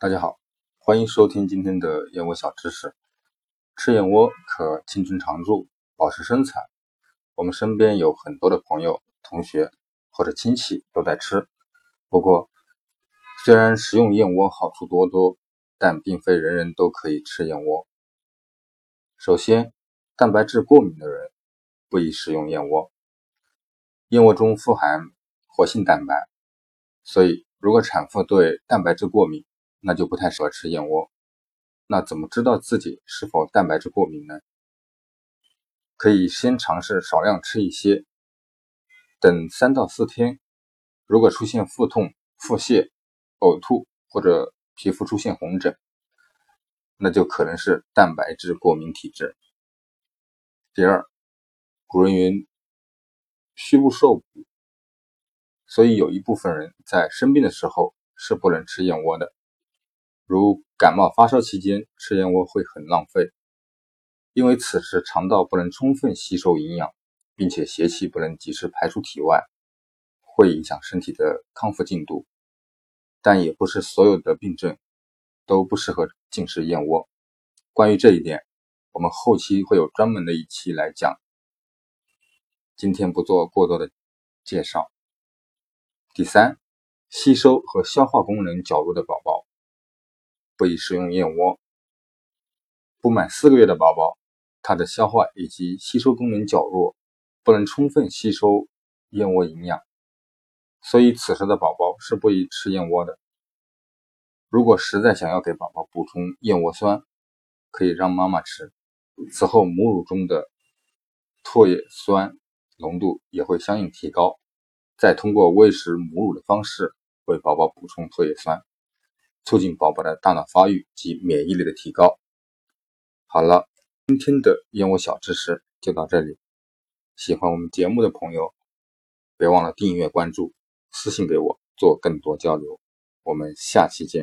大家好，欢迎收听今天的燕窝小知识。吃燕窝可青春常驻，保持身材。我们身边有很多的朋友、同学或者亲戚都在吃。不过，虽然食用燕窝好处多多，但并非人人都可以吃燕窝。首先，蛋白质过敏的人不宜食用燕窝。燕窝中富含活性蛋白，所以如果产妇对蛋白质过敏，那就不太适合吃燕窝。那怎么知道自己是否蛋白质过敏呢？可以先尝试少量吃一些，等三到四天，如果出现腹痛、腹泻、呕吐或者皮肤出现红疹，那就可能是蛋白质过敏体质。第二，古人云：“虚不受补”，所以有一部分人在生病的时候是不能吃燕窝的。如感冒发烧期间吃燕窝会很浪费，因为此时肠道不能充分吸收营养，并且邪气不能及时排出体外，会影响身体的康复进度。但也不是所有的病症都不适合进食燕窝。关于这一点，我们后期会有专门的一期来讲，今天不做过多的介绍。第三，吸收和消化功能较弱的宝宝。不宜食用燕窝。不满四个月的宝宝，他的消化以及吸收功能较弱，不能充分吸收燕窝营养，所以此时的宝宝是不宜吃燕窝的。如果实在想要给宝宝补充燕窝酸，可以让妈妈吃，此后母乳中的唾液酸浓度也会相应提高，再通过喂食母乳的方式为宝宝补充唾液酸。促进宝宝的大脑发育及免疫力的提高。好了，今天的燕窝小知识就到这里。喜欢我们节目的朋友，别忘了订阅关注，私信给我做更多交流。我们下期见。